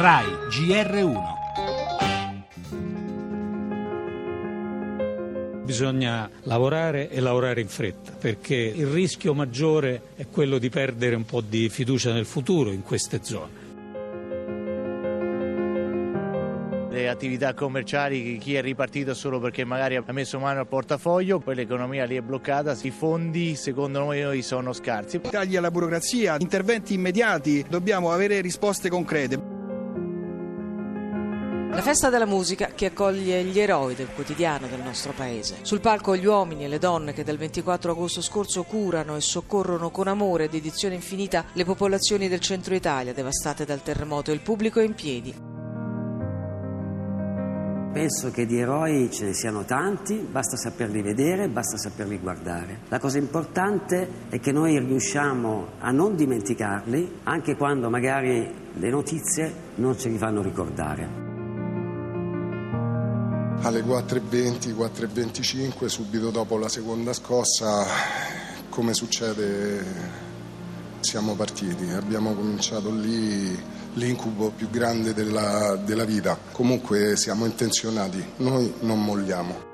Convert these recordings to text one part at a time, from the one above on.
RAI GR1 Bisogna lavorare e lavorare in fretta perché il rischio maggiore è quello di perdere un po' di fiducia nel futuro in queste zone. le attività commerciali, chi è ripartito solo perché magari ha messo mano al portafoglio, poi l'economia lì è bloccata, i fondi secondo noi sono scarsi. Tagli alla burocrazia, interventi immediati, dobbiamo avere risposte concrete. La festa della musica che accoglie gli eroi del quotidiano del nostro paese. Sul palco gli uomini e le donne che dal 24 agosto scorso curano e soccorrono con amore ed edizione infinita le popolazioni del centro Italia devastate dal terremoto e il pubblico è in piedi. Penso che di eroi ce ne siano tanti, basta saperli vedere, basta saperli guardare. La cosa importante è che noi riusciamo a non dimenticarli, anche quando magari le notizie non ce li fanno ricordare. Alle 4.20, 4.25, subito dopo la seconda scossa, come succede, siamo partiti. Abbiamo cominciato lì l'incubo più grande della, della vita. Comunque siamo intenzionati, noi non molliamo.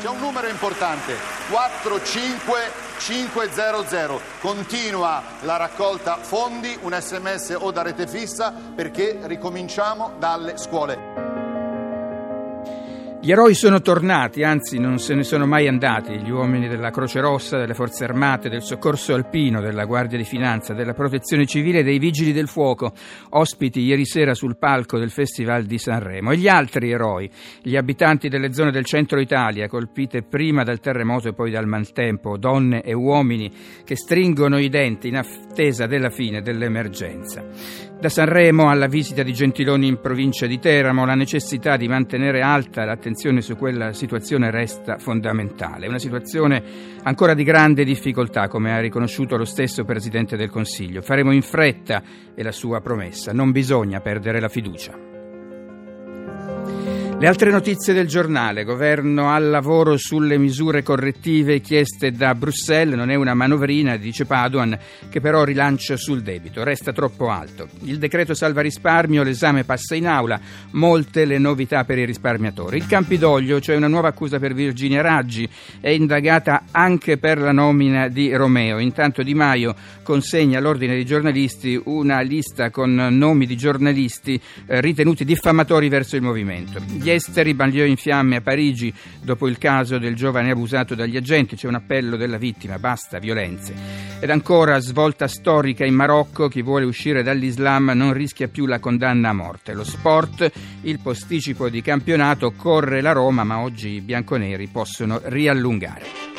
C'è un numero importante, 45500. Continua la raccolta fondi, un sms o da rete fissa perché ricominciamo dalle scuole. Gli eroi sono tornati, anzi non se ne sono mai andati, gli uomini della Croce Rossa, delle Forze Armate, del Soccorso Alpino, della Guardia di Finanza, della Protezione Civile e dei Vigili del Fuoco, ospiti ieri sera sul palco del Festival di Sanremo. E gli altri eroi, gli abitanti delle zone del centro Italia, colpite prima dal terremoto e poi dal maltempo, donne e uomini che stringono i denti in attesa della fine dell'emergenza. Da Sanremo alla visita di Gentiloni in provincia di Teramo, la necessità di mantenere alta l'attenzione su quella situazione resta fondamentale. Una situazione ancora di grande difficoltà, come ha riconosciuto lo stesso Presidente del Consiglio. Faremo in fretta, è la sua promessa, non bisogna perdere la fiducia. Le altre notizie del giornale. Governo al lavoro sulle misure correttive chieste da Bruxelles. Non è una manovrina, dice Paduan, che però rilancia sul debito. Resta troppo alto. Il decreto salva risparmio, l'esame passa in aula. Molte le novità per i risparmiatori. Il Campidoglio, cioè una nuova accusa per Virginia Raggi, è indagata anche per la nomina di Romeo. Intanto Di Maio consegna all'ordine dei giornalisti una lista con nomi di giornalisti eh, ritenuti diffamatori verso il movimento. Esteri, banlieue in fiamme a Parigi dopo il caso del giovane abusato dagli agenti, c'è un appello della vittima, basta violenze. Ed ancora svolta storica in Marocco, chi vuole uscire dall'Islam non rischia più la condanna a morte. Lo sport, il posticipo di campionato, corre la Roma, ma oggi i bianconeri possono riallungare.